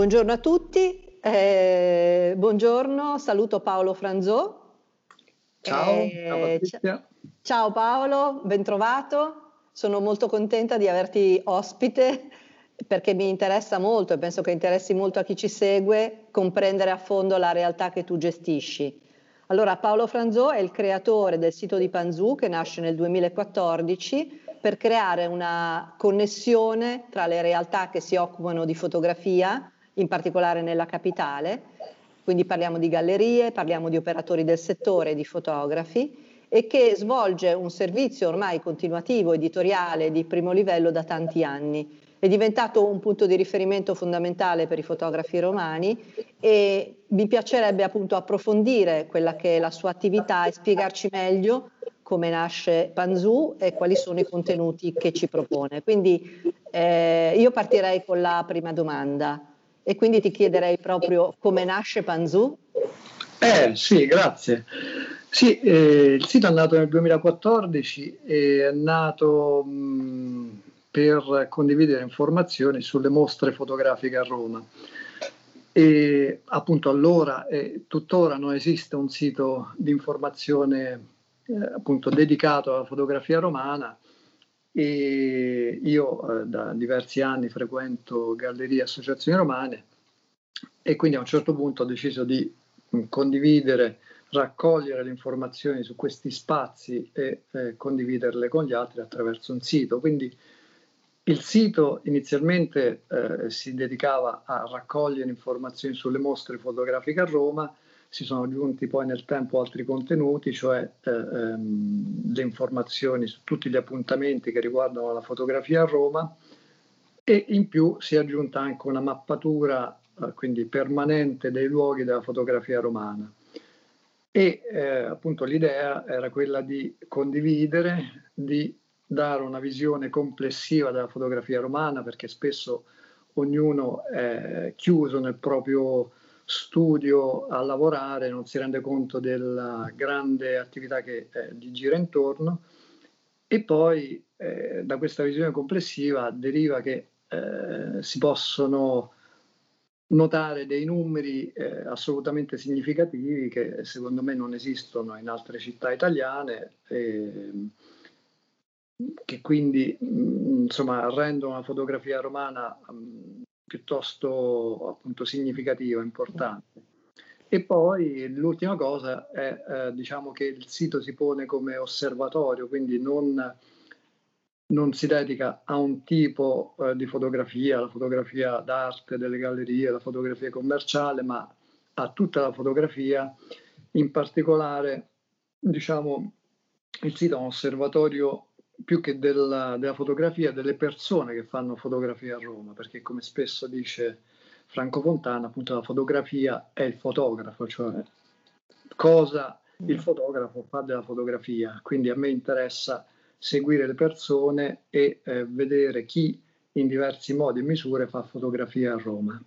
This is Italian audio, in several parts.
Buongiorno a tutti, eh, buongiorno, saluto Paolo Franzò. Ciao, eh, ciao, ciao Paolo, bentrovato. Sono molto contenta di averti ospite perché mi interessa molto e penso che interessi molto a chi ci segue comprendere a fondo la realtà che tu gestisci. Allora, Paolo Franzò è il creatore del sito di Panzu che nasce nel 2014 per creare una connessione tra le realtà che si occupano di fotografia, in particolare nella capitale, quindi parliamo di gallerie, parliamo di operatori del settore, di fotografi, e che svolge un servizio ormai continuativo, editoriale di primo livello da tanti anni. È diventato un punto di riferimento fondamentale per i fotografi romani e mi piacerebbe appunto approfondire quella che è la sua attività e spiegarci meglio come nasce Panzu e quali sono i contenuti che ci propone. Quindi eh, io partirei con la prima domanda e quindi ti chiederei proprio come nasce Panzu. Eh sì, grazie. Sì, eh, il sito è nato nel 2014 e è nato mh, per condividere informazioni sulle mostre fotografiche a Roma. E appunto allora e tuttora non esiste un sito di informazione eh, appunto dedicato alla fotografia romana e io eh, da diversi anni frequento gallerie e associazioni romane e quindi a un certo punto ho deciso di mh, condividere, raccogliere le informazioni su questi spazi e eh, condividerle con gli altri attraverso un sito. Quindi il sito inizialmente eh, si dedicava a raccogliere informazioni sulle mostre fotografiche a Roma, si sono aggiunti poi nel tempo altri contenuti, cioè eh, ehm, le informazioni su tutti gli appuntamenti che riguardano la fotografia a Roma e in più si è aggiunta anche una mappatura eh, quindi permanente dei luoghi della fotografia romana. E eh, appunto l'idea era quella di condividere, di dare una visione complessiva della fotografia romana perché spesso ognuno è chiuso nel proprio studio a lavorare, non si rende conto della grande attività che eh, gli gira intorno e poi eh, da questa visione complessiva deriva che eh, si possono notare dei numeri eh, assolutamente significativi che secondo me non esistono in altre città italiane. E, che quindi mm, insomma, rendono la fotografia romana um, piuttosto appunto significativa, importante. E poi l'ultima cosa è eh, diciamo che il sito si pone come osservatorio, quindi non, non si dedica a un tipo eh, di fotografia, la fotografia d'arte delle gallerie, la fotografia commerciale, ma a tutta la fotografia, in particolare diciamo il sito è un osservatorio più che della, della, fotografia, delle persone che fanno fotografia a Roma, perché come spesso dice Franco Fontana, appunto la fotografia è il fotografo, cioè cosa il fotografo fa della fotografia. Quindi a me interessa seguire le persone e eh, vedere chi in diversi modi e misure fa fotografia a Roma.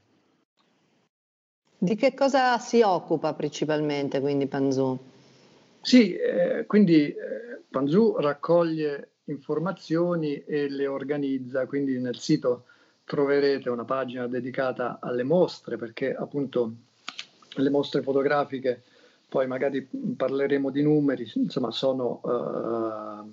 Di che cosa si occupa principalmente quindi Panzù? Sì, eh, quindi eh, Panzù raccoglie informazioni e le organizza, quindi nel sito troverete una pagina dedicata alle mostre perché appunto le mostre fotografiche, poi magari parleremo di numeri, insomma sono uh,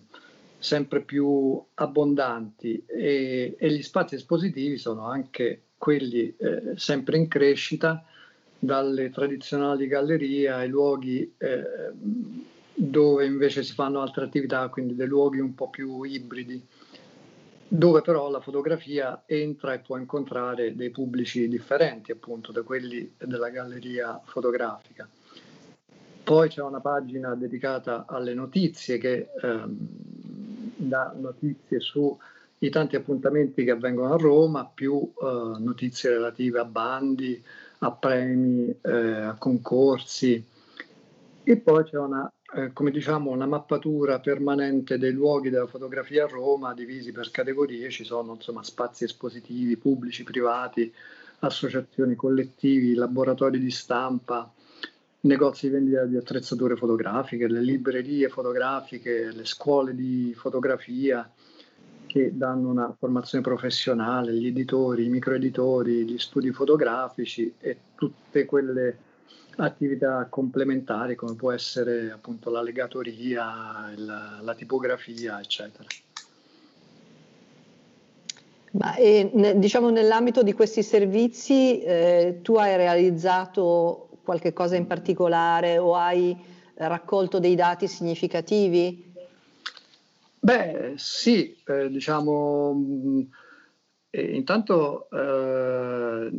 sempre più abbondanti e, e, gli spazi espositivi sono anche quelli eh, sempre in crescita dalle tradizionali gallerie ai luoghi eh, dove invece si fanno altre attività, quindi dei luoghi un po' più ibridi, dove però la fotografia entra e può incontrare dei pubblici differenti appunto da quelli della galleria fotografica. Poi c'è una pagina dedicata alle notizie che ehm, dà notizie sui tanti appuntamenti che avvengono a Roma, più eh, notizie relative a bandi, a premi, eh, a concorsi. E poi c'è una eh, come diciamo, una mappatura permanente dei luoghi della fotografia a Roma, divisi per categorie, ci sono insomma, spazi espositivi pubblici, privati, associazioni collettivi, laboratori di stampa, negozi di vendita di attrezzature fotografiche, le librerie fotografiche, le scuole di fotografia che danno una formazione professionale, gli editori, i microeditori, gli studi fotografici e tutte quelle attività complementari come può essere appunto la legatoria, la, la tipografia, eccetera. Ma e, diciamo nell'ambito di questi servizi eh, tu hai realizzato qualche cosa in particolare o hai raccolto dei dati significativi? Beh, sì, eh, diciamo, mh, eh, intanto eh,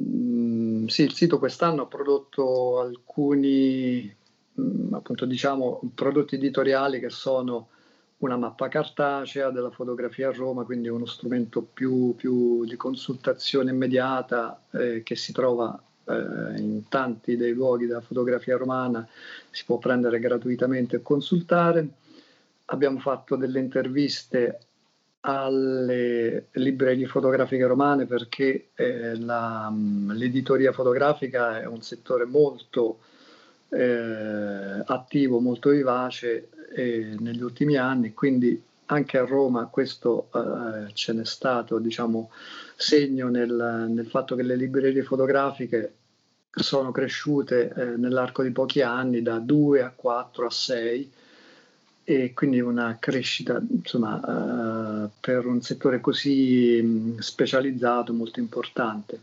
sì, il sito quest'anno ha prodotto alcuni, mh, appunto, diciamo, prodotti editoriali che sono una mappa cartacea della fotografia a Roma, quindi uno strumento più, più di consultazione immediata eh, che si trova eh, in tanti dei luoghi della fotografia romana, si può prendere gratuitamente e consultare. Abbiamo fatto delle interviste alle librerie fotografiche romane perché eh, la, mm, l'editoria fotografica è un settore molto eh, attivo, molto vivace eh, negli ultimi anni, quindi anche a Roma questo eh, ce n'è stato diciamo, segno nel, nel, fatto che le librerie fotografiche sono cresciute eh, nell'arco di pochi anni da 2 a 4 a 6 e quindi una crescita insomma, uh, per un settore così specializzato molto importante.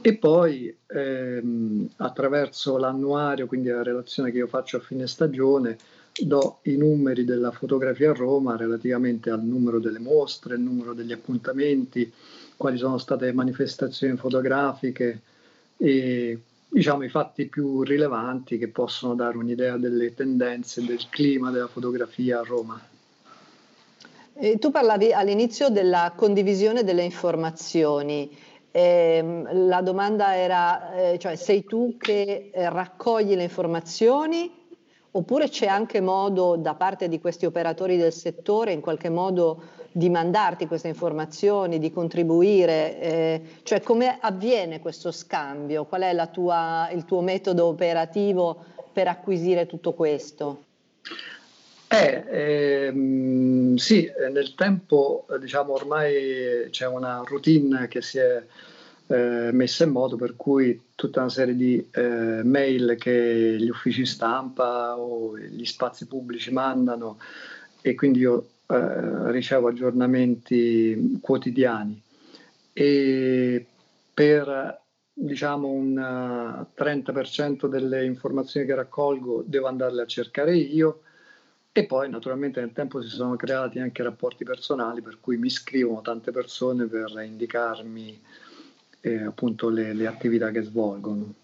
E poi ehm, attraverso l'annuario, quindi la relazione che io faccio a fine stagione, do i numeri della fotografia a Roma relativamente al numero delle mostre, il numero degli appuntamenti, quali sono state le manifestazioni fotografiche e diciamo, i fatti più rilevanti che possono dare un'idea delle tendenze, del clima della fotografia a Roma. E tu parlavi all'inizio della condivisione delle informazioni. Eh, la domanda era, eh, cioè sei tu che eh, raccogli le informazioni oppure c'è anche modo da parte di questi operatori del settore in qualche modo di mandarti queste informazioni, di contribuire, eh, cioè come avviene questo scambio? Qual è tua, il tuo metodo operativo per acquisire tutto questo? Eh, ehm, sì, nel tempo diciamo ormai c'è una routine che si è eh, messa in modo per cui tutta una serie di eh, mail che gli uffici stampa o gli spazi pubblici mandano e quindi io eh, ricevo aggiornamenti quotidiani e per diciamo un 30% delle informazioni che raccolgo devo andarle a cercare io e poi naturalmente nel tempo si sono creati anche rapporti personali per cui mi scrivono tante persone per indicarmi eh, appunto le, le attività che svolgono.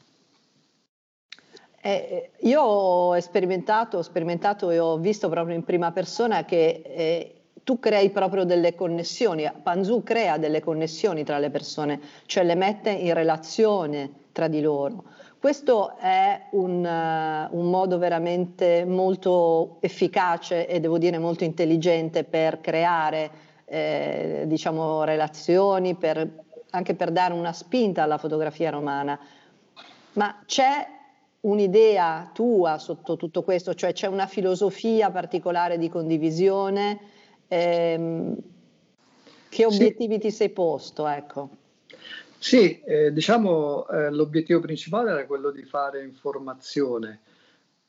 Eh, io ho sperimentato, ho sperimentato e ho visto proprio in prima persona che eh, tu crei proprio delle connessioni, Panzu crea delle connessioni tra le persone, cioè le mette in relazione tra di loro. Questo è un, uh, un modo veramente molto efficace e devo dire molto intelligente per creare eh, diciamo, relazioni, per, anche per dare una spinta alla fotografia romana. Ma c'è un'idea tua sotto tutto questo, cioè c'è una filosofia particolare di condivisione? Ehm, che obiettivi sì. ti sei posto? Ecco. Sì, eh, diciamo eh, l'obiettivo principale era quello di fare informazione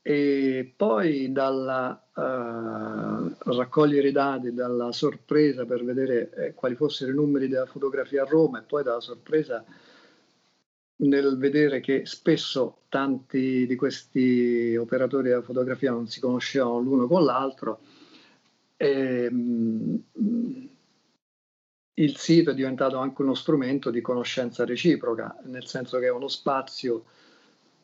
e poi dalla uh, raccogliere i dati, dalla sorpresa per vedere eh, quali fossero i numeri della fotografia a Roma e poi dalla sorpresa nel vedere che spesso tanti di questi operatori della fotografia non si conoscevano l'uno con l'altro, ehm, il sito è diventato anche uno strumento di conoscenza reciproca, nel senso che è uno spazio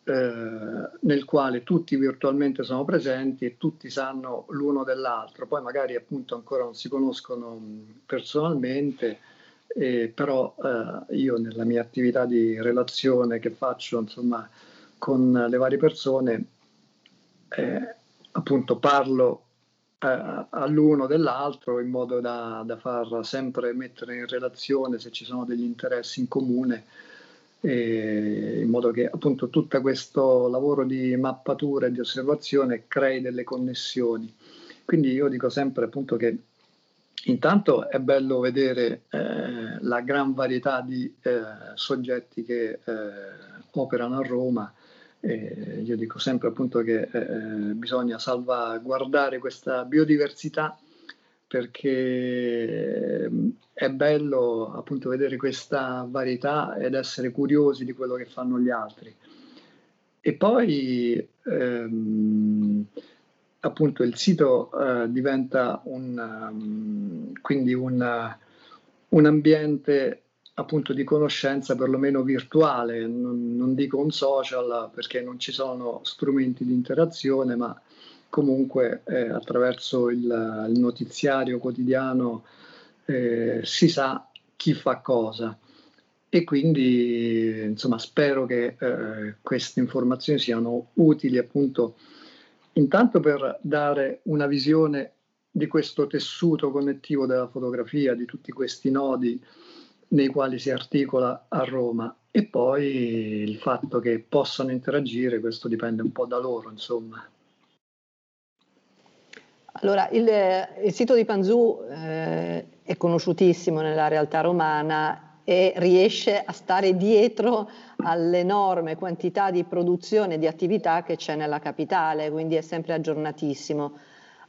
eh, nel quale tutti virtualmente sono presenti e tutti sanno l'uno dell'altro, poi magari appunto ancora non si conoscono personalmente eh, però eh, io nella mia attività di relazione che faccio insomma con le varie persone eh, appunto parlo eh, all'uno dell'altro in modo da, da, far sempre mettere in relazione se ci sono degli interessi in comune in modo che appunto tutto questo lavoro di mappatura e di osservazione crei delle connessioni. Quindi io dico sempre appunto che intanto è bello vedere eh, la gran varietà di eh, soggetti che eh, operano a Roma. io dico sempre appunto che eh, bisogna salvaguardare questa biodiversità perché è bello appunto vedere questa varietà ed essere curiosi di quello che fanno gli altri. E poi ehm, appunto il sito eh, diventa un, um, quindi un, un, ambiente appunto di conoscenza perlomeno virtuale, non, non, dico un social perché non ci sono strumenti di interazione, ma comunque eh, attraverso il, il, notiziario quotidiano eh, si sa chi fa cosa. E quindi insomma spero che eh, queste informazioni siano utili appunto intanto per dare una visione di questo tessuto connettivo della fotografia, di tutti questi nodi nei quali si articola a Roma e poi il fatto che possano interagire, questo dipende un po' da loro, insomma. Allora, il, il sito di Panzù eh, è conosciutissimo nella realtà romana e riesce a stare dietro all'enorme quantità di produzione e di attività che c'è nella capitale, quindi è sempre aggiornatissimo.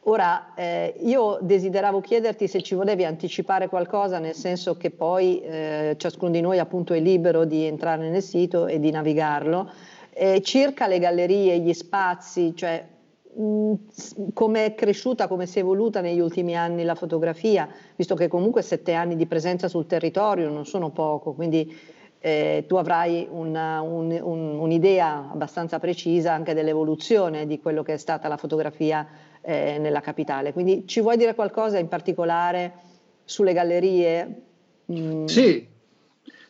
Ora, eh, io desideravo chiederti se ci volevi anticipare qualcosa, nel senso che poi eh, ciascuno di noi appunto è libero di entrare nel sito e di navigarlo, eh, circa le gallerie, gli spazi, cioè come è cresciuta, come si è evoluta negli ultimi anni la fotografia, visto che comunque sette anni di presenza sul territorio non sono poco, quindi eh, tu avrai una, un, un, un'idea abbastanza precisa anche dell'evoluzione di quello che è stata la fotografia eh, nella capitale. Quindi ci vuoi dire qualcosa in particolare sulle gallerie? Mm. Sì,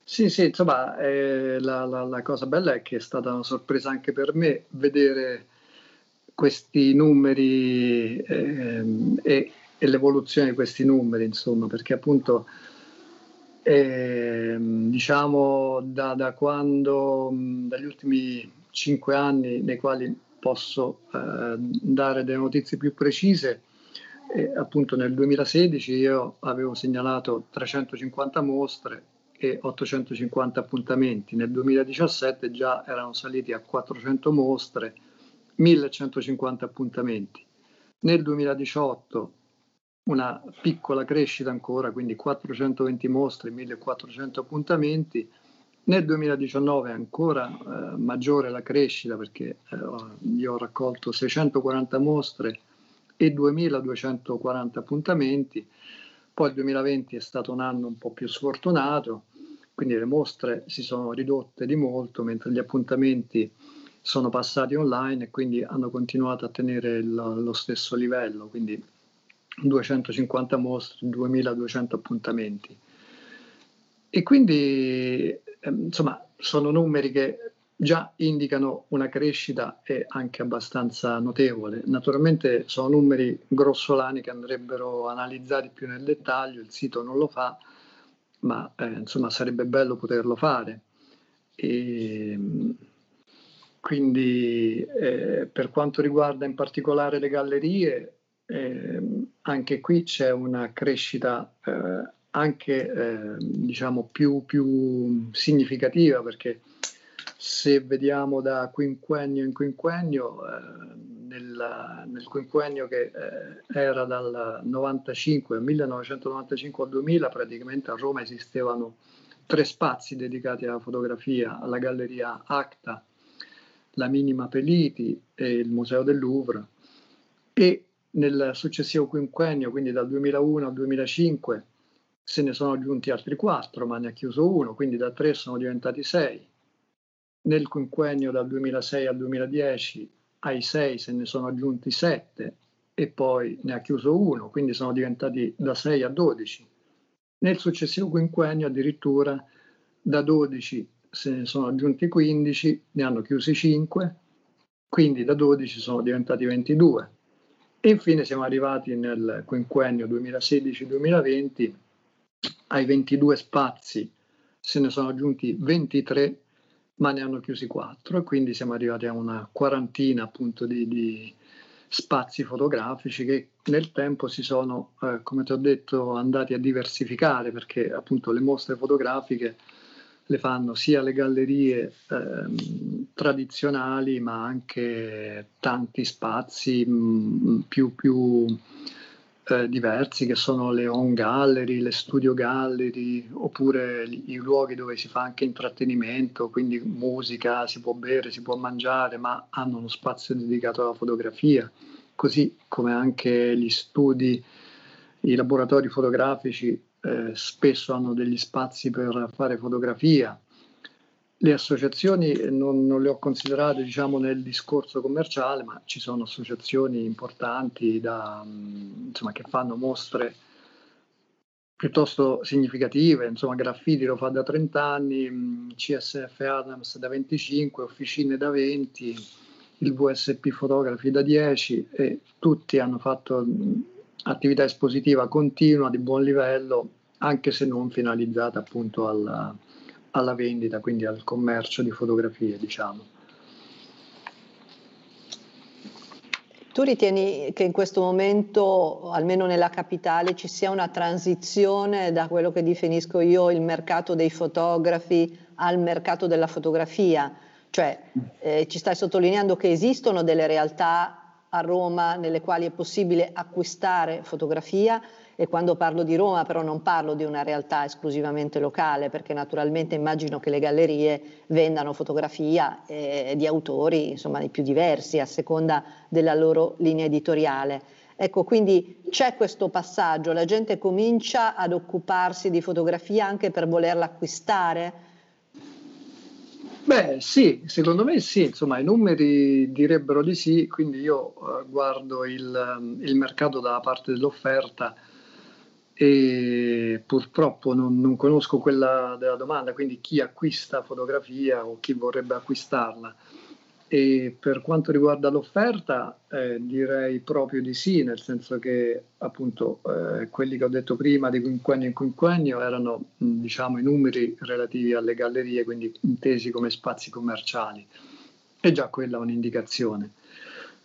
sì, sì, insomma, eh, la, la, la cosa bella è che è stata una sorpresa anche per me vedere questi numeri ehm, e, e, l'evoluzione di questi numeri, insomma, perché appunto ehm, diciamo da, da, quando, dagli ultimi cinque anni nei quali posso eh, dare delle notizie più precise, eh, appunto nel 2016 io avevo segnalato 350 mostre e 850 appuntamenti, nel 2017 già erano saliti a 400 mostre 1150 appuntamenti. Nel 2018 una piccola crescita ancora, quindi 420 mostre, 1400 appuntamenti. Nel 2019 è ancora eh, maggiore la crescita perché eh, io ho raccolto 640 mostre e 2240 appuntamenti. Poi il 2020 è stato un anno un po' più sfortunato, quindi le mostre si sono ridotte di molto, mentre gli appuntamenti sono passati online e quindi hanno continuato a tenere il, lo stesso livello, quindi 250 mostre, 2200 appuntamenti. E quindi eh, insomma sono numeri che già indicano una crescita e anche abbastanza notevole. Naturalmente sono numeri grossolani che andrebbero analizzati più nel dettaglio, il sito non lo fa, ma eh, insomma sarebbe bello poterlo fare. E, quindi eh, per quanto riguarda in particolare le gallerie, eh, anche qui c'è una crescita eh, anche eh, diciamo più, più, significativa perché se vediamo da quinquennio in quinquennio, eh, nel, nel, quinquennio che eh, era dal 95, 1995 al 2000 praticamente a Roma esistevano tre spazi dedicati alla fotografia, alla galleria Acta, la Minima Peliti e il Museo del Louvre e nel successivo quinquennio, quindi dal 2001 al 2005, se ne sono aggiunti altri quattro, ma ne ha chiuso uno, quindi da tre sono diventati sei. Nel quinquennio dal 2006 al 2010 ai sei se ne sono aggiunti sette e poi ne ha chiuso uno, quindi sono diventati da 6 a 12. Nel successivo quinquennio addirittura da 12 se ne sono aggiunti 15, ne hanno chiusi 5, quindi da 12 sono diventati 22. E infine siamo arrivati nel quinquennio 2016-2020 ai 22 spazi, se ne sono aggiunti 23, ma ne hanno chiusi 4 e quindi siamo arrivati a una quarantina appunto di, di spazi fotografici che nel tempo si sono, eh, come ti ho detto, andati a diversificare perché appunto le mostre fotografiche le fanno sia le gallerie ehm, tradizionali ma anche tanti spazi mh, mm, più, più eh, diversi che sono le home gallery, le studio gallery oppure i luoghi dove si fa anche intrattenimento, quindi musica, si può bere, si può mangiare ma hanno uno spazio dedicato alla fotografia, così come anche gli studi, i laboratori fotografici eh, spesso hanno degli spazi per fare fotografia. Le associazioni non, non le ho considerate diciamo, nel discorso commerciale, ma ci sono associazioni importanti da, insomma, che fanno mostre piuttosto significative, insomma Graffiti lo fa da 30 anni, CSF Adams da 25, Officine da 20, il VSP Fotografi da 10 e tutti hanno fatto attività espositiva continua di buon livello anche se non finalizzata appunto alla, alla vendita, quindi al commercio di fotografie, diciamo. Tu ritieni che in questo momento, almeno nella capitale, ci sia una transizione da quello che definisco io il mercato dei fotografi al mercato della fotografia? Cioè, eh, ci stai sottolineando che esistono delle realtà a Roma nelle quali è possibile acquistare fotografia, e quando parlo di Roma però non parlo di una realtà esclusivamente locale, perché naturalmente immagino che le gallerie vendano fotografia eh, di autori, insomma, di più diversi a seconda della loro linea editoriale. Ecco, quindi c'è questo passaggio, la gente comincia ad occuparsi di fotografia anche per volerla acquistare? Beh, sì, secondo me sì, insomma, i numeri direbbero di sì, quindi io uh, guardo il, il mercato dalla parte dell'offerta e purtroppo non, non, conosco quella della domanda, quindi chi acquista fotografia o chi vorrebbe acquistarla. E per quanto riguarda l'offerta, eh, direi proprio di sì, nel senso che appunto eh, quelli che ho detto prima di quinquennio in quinquennio erano diciamo i numeri relativi alle gallerie, quindi intesi come spazi commerciali. E già quella è un'indicazione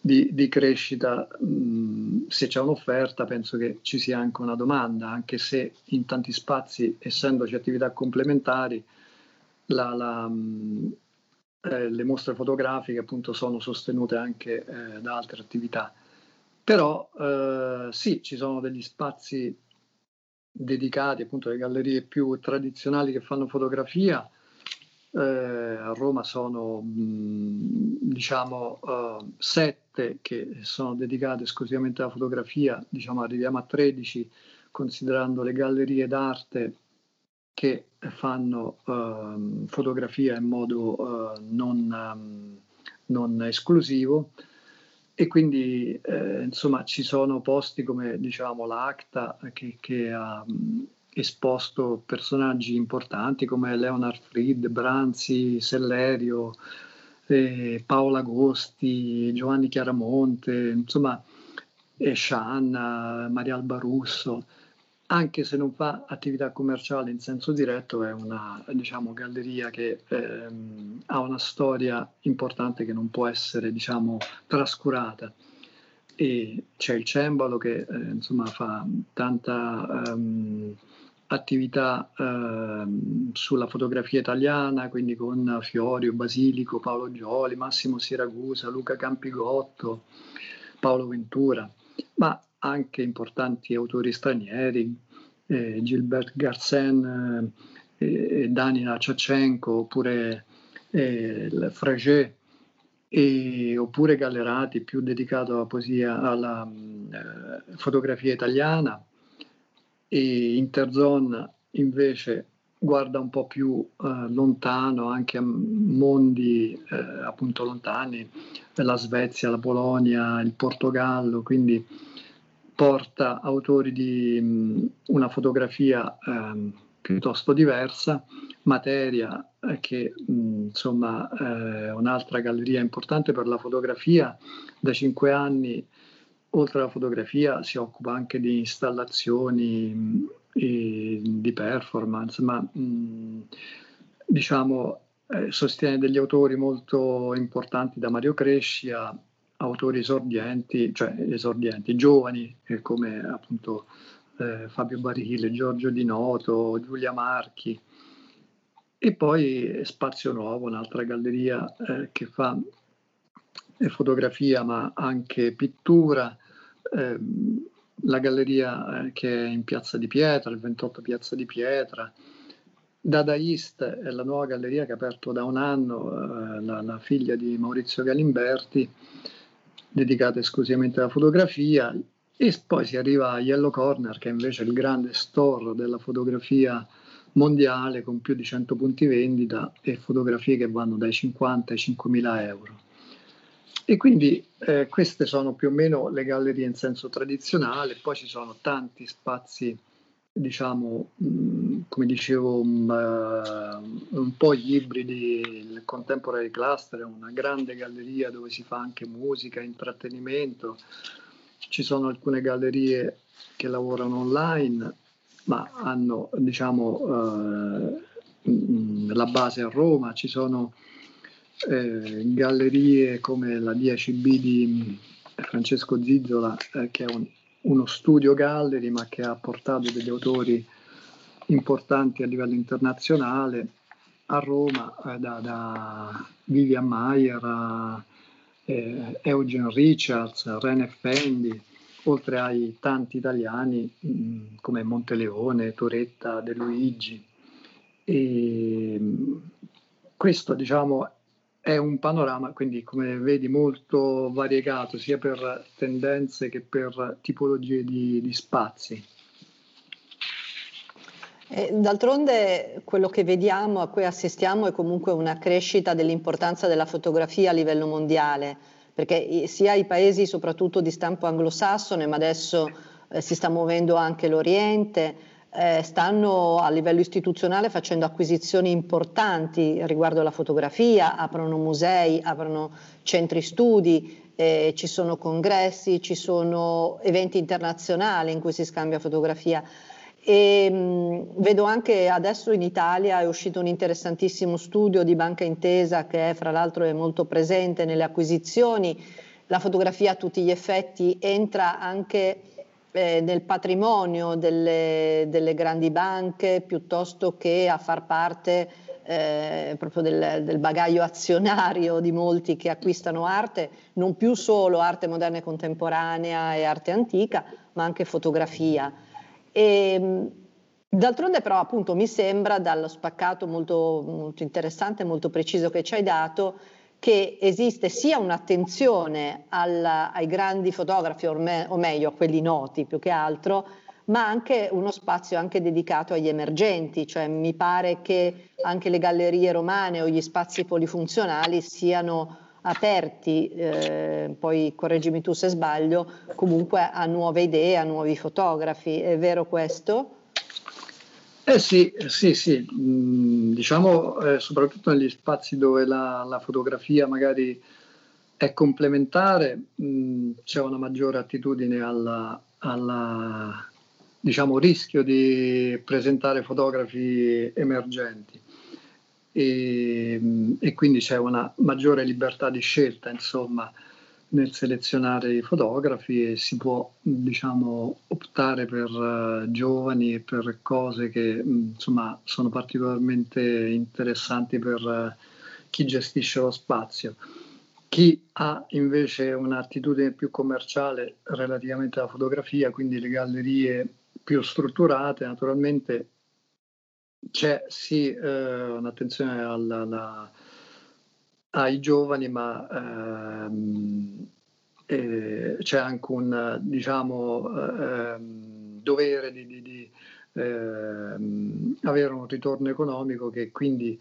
di, di crescita, mh, se c'è un'offerta penso che ci sia anche una domanda, anche se in tanti spazi, essendoci attività complementari, la, la, mh, eh, le mostre fotografiche appunto sono sostenute anche eh, da altre attività. Però eh, sì, ci sono degli spazi dedicati appunto alle gallerie più tradizionali che fanno fotografia, eh, a Roma sono mh, diciamo uh, sette che sono dedicate esclusivamente alla fotografia, diciamo arriviamo a 13 considerando le gallerie d'arte che fanno uh, fotografia in modo uh, non, um, non, esclusivo. E quindi eh, insomma ci sono posti come diciamo l'ACTA che, che ha esposto personaggi importanti come Leonard Fried, Branzi, Sellerio, eh, Paola Agosti, Giovanni Chiaramonte, insomma, e Scianna, Maria Alba Russo. Anche se non fa attività commerciale in senso diretto, è una diciamo, galleria che ehm, ha una storia importante che non può essere diciamo, trascurata e c'è il Cembalo che eh, insomma fa tanta um, attività uh, sulla fotografia italiana, quindi con Fiorio, Basilico, Paolo Gioli, Massimo Siragusa, Luca Campigotto, Paolo Ventura, ma anche importanti autori stranieri, eh, Gilbert Garcen, eh, Dani Ciaccenko, oppure eh, Frege, e, oppure Gallerati, più dedicato alla poesia, alla eh, fotografia italiana, e Interzone invece guarda un po' più eh, lontano, anche a mondi eh, appunto lontani, la Svezia, la Polonia, il Portogallo, quindi porta autori di mh, una fotografia eh, piuttosto diversa, materia eh, che mh, insomma è eh, un'altra galleria importante per la fotografia. Da cinque anni, oltre alla fotografia, si occupa anche di installazioni di performance, ma diciamo eh, sostiene degli autori molto importanti da Mario Crescia autori esordienti, cioè esordienti, giovani, come appunto eh, Fabio Barile, Giorgio Di Noto, Giulia Marchi. E poi Spazio Nuovo, un'altra galleria eh, che fa fotografia ma anche pittura. Eh, la galleria eh, che è in Piazza di Pietra, il 28 Piazza di Pietra. Dadaist è la nuova galleria che ha aperto da un anno, eh, la, la, figlia di Maurizio Galimberti, dedicata esclusivamente alla fotografia. E poi si arriva a Yellow Corner, che è invece il grande store della fotografia mondiale con più di 100 punti vendita e fotografie che vanno dai 50 ai 5 mila euro. E quindi eh, queste sono più o meno le gallerie in senso tradizionale, poi ci sono tanti spazi, diciamo, mh, mm, come dicevo, mh, uh, un po' ibridi, il contemporary cluster è una grande galleria dove si fa anche musica, intrattenimento, ci sono alcune gallerie che lavorano online, ma hanno, diciamo, uh, la base a Roma, ci sono eh, gallerie come la 10B di Francesco Zizzola, eh, che è un, uno studio gallery, ma che ha portato degli autori importanti a livello internazionale a Roma, eh, da, da, Vivian Mayer a eh, Eugen Richards, René Fendi, oltre ai tanti italiani mh, come Monteleone, Toretta, De Luigi. E, questo diciamo è un panorama, quindi come vedi, molto variegato sia per tendenze che per tipologie di, di spazi. D'altronde quello che vediamo, a cui assistiamo, è comunque una crescita dell'importanza della fotografia a livello mondiale, perché sia i paesi soprattutto di stampo anglosassone, ma adesso eh, si sta muovendo anche l'Oriente, eh, stanno a livello istituzionale facendo acquisizioni importanti riguardo alla fotografia, aprono musei, aprono centri studi, eh, ci sono congressi, ci sono eventi internazionali in cui si scambia fotografia. E, mh, vedo anche adesso in Italia è uscito un interessantissimo studio di Banca Intesa che è, fra l'altro è molto presente nelle acquisizioni. La fotografia a tutti gli effetti entra anche eh, nel patrimonio delle, delle, grandi banche piuttosto che a far parte eh, proprio del, del, bagaglio azionario di molti che acquistano arte, non più solo arte moderna e contemporanea e arte antica, ma anche fotografia. E, D'altronde però appunto mi sembra dallo spaccato molto, molto interessante, molto preciso che ci hai dato, che esiste sia un'attenzione alla, ai grandi fotografi, o, me, o, meglio a quelli noti più che altro, ma anche uno spazio anche dedicato agli emergenti, cioè mi pare che anche le gallerie romane o gli spazi polifunzionali siano aperti, eh, poi correggimi tu se sbaglio, comunque a nuove idee, a nuovi fotografi, è vero questo? Eh sì, sì, sì, mm, diciamo eh, soprattutto negli spazi dove la, la fotografia magari è complementare, mh, mm, c'è una maggiore attitudine al diciamo, rischio di presentare fotografi emergenti. E, mm, e, quindi c'è una maggiore libertà di scelta, insomma, nel selezionare i fotografi e si può diciamo, optare per uh, giovani e per cose che insomma, sono particolarmente interessanti per uh, chi gestisce lo spazio. Chi ha invece un'attitudine più commerciale relativamente alla fotografia, quindi le gallerie più strutturate, naturalmente c'è sì eh, un'attenzione alla, alla ai giovani, ma ehm, eh, c'è anche un diciamo, ehm, dovere di, di, di ehm, avere un ritorno economico che quindi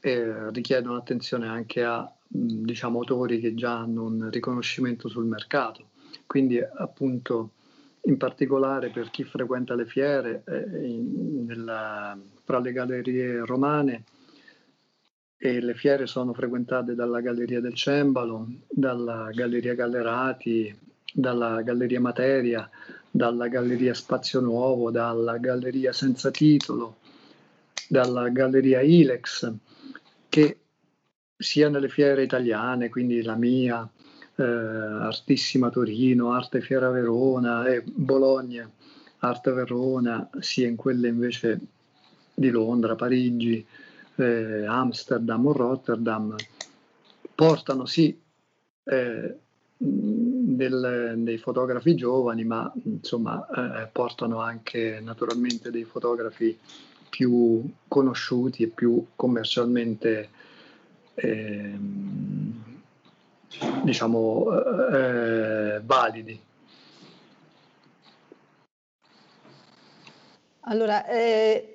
eh, richiedono attenzione anche a diciamo, autori che già hanno un riconoscimento sul mercato. Quindi appunto in particolare per chi frequenta le fiere, eh, in, nella, tra le gallerie romane, e le fiere sono frequentate dalla Galleria del Cembalo, dalla Galleria Gallerati, dalla Galleria Materia, dalla Galleria Spazio Nuovo, dalla Galleria Senza Titolo, dalla Galleria Ilex, che sia nelle fiere italiane, quindi la mia, eh, Artissima Torino, Arte Fiera Verona e Bologna, Arte Verona, sia in quelle invece di Londra, Parigi, eh, Amsterdam o Rotterdam, portano sì eh, del, dei fotografi giovani, ma insomma eh, portano anche naturalmente dei fotografi più conosciuti e più commercialmente eh, diciamo eh, validi. Allora, eh,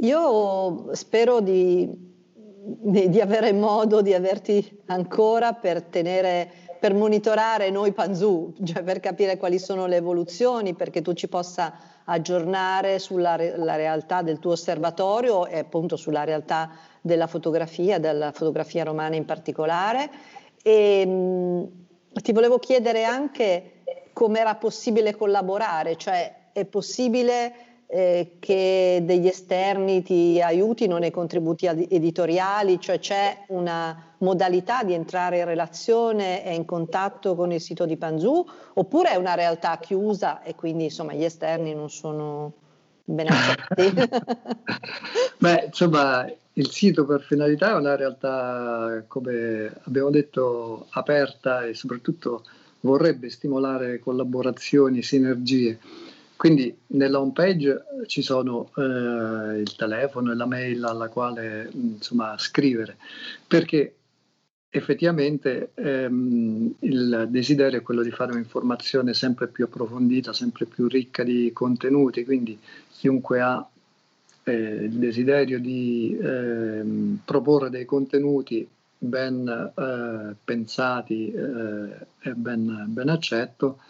io spero di, di, avere modo di averti ancora per tenere per monitorare noi Panzu, cioè per capire quali sono le evoluzioni, perché tu ci possa aggiornare sulla re- realtà del tuo osservatorio e appunto sulla realtà della fotografia, della fotografia romana in particolare. E, mh, ti volevo chiedere anche come era possibile collaborare, cioè è possibile eh, che degli esterni ti aiutino nei contributi editoriali, cioè c'è una modalità di entrare in relazione e in contatto con il sito di Panzu, oppure è una realtà chiusa e quindi insomma gli esterni non sono ben accetti? Beh, insomma, il sito per finalità è una realtà, come abbiamo detto, aperta e soprattutto vorrebbe stimolare collaborazioni, sinergie quindi nella home page ci sono eh, il telefono e la mail alla quale insomma, scrivere, perché effettivamente ehm, il desiderio è quello di fare un'informazione sempre più approfondita, sempre più ricca di contenuti, quindi chiunque ha eh, il desiderio di eh, proporre dei contenuti ben eh, pensati eh, e ben, ben accetto,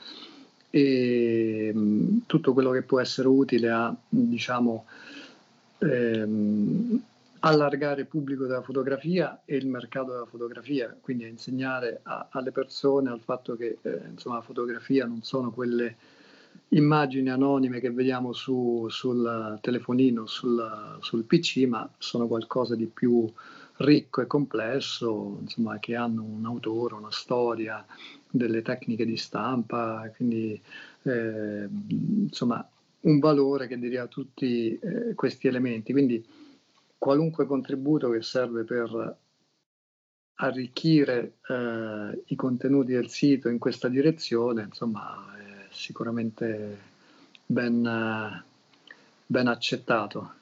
e mh, tutto quello che può essere utile a diciamo ehm, allargare il pubblico della fotografia e il mercato della fotografia, quindi a insegnare a, alle persone al fatto che eh, insomma, la fotografia non sono quelle immagini anonime che vediamo su, sul telefonino, sul, sul, PC, ma sono qualcosa di più ricco e complesso, insomma, che hanno un autore, una storia, delle tecniche di stampa, quindi eh, insomma un valore che diria tutti eh, questi elementi. Quindi qualunque contributo che serve per arricchire eh, i contenuti del sito in questa direzione, insomma, è sicuramente ben, ben accettato.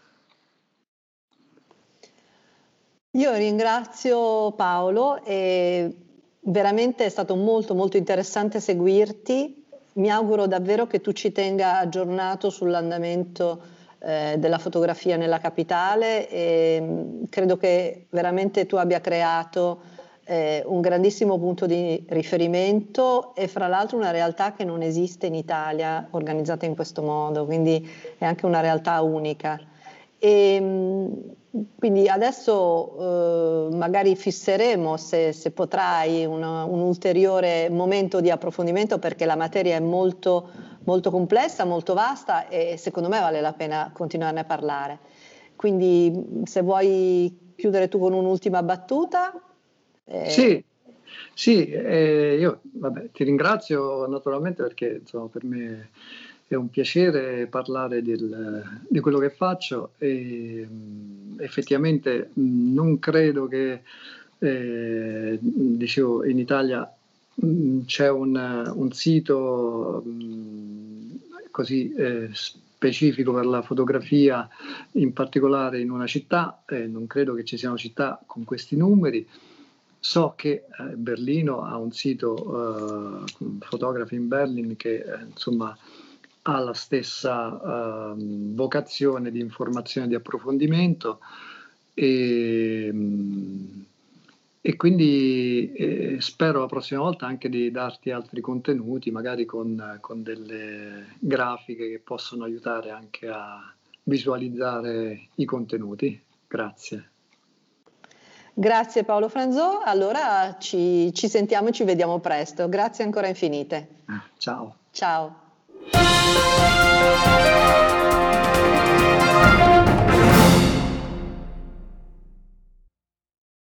Io ringrazio Paolo e veramente è stato molto molto interessante seguirti. Mi auguro davvero che tu ci tenga aggiornato sull'andamento eh, della fotografia nella capitale e mm, credo che veramente tu abbia creato eh, un grandissimo punto di riferimento e fra l'altro una realtà che non esiste in Italia organizzata in questo modo, quindi è anche una realtà unica. E, mm, quindi adesso eh, magari fisseremo, se, se potrai, una, un ulteriore momento di approfondimento perché la materia è molto, molto complessa, molto vasta e secondo me vale la pena continuarne a parlare. Quindi se vuoi chiudere tu con un'ultima battuta. Eh... Sì, sì eh, io vabbè, ti ringrazio naturalmente perché insomma, per me è un piacere parlare del, di quello che faccio e effettivamente non credo che, eh, dicevo, in Italia c'è un, un sito così eh, specifico per la fotografia, in particolare in una città, eh, non credo che ci siano città con questi numeri. So che eh, Berlino ha un sito, eh, Fotografi in Berlin, che eh, insomma ha la stessa uh, vocazione di informazione di approfondimento e, e quindi eh, spero la prossima volta anche di darti altri contenuti, magari con, con delle grafiche che possono aiutare anche a visualizzare i contenuti. Grazie. Grazie Paolo Franzò, allora ci, ci sentiamo e ci vediamo presto. Grazie ancora infinite. Ciao. Ciao. Música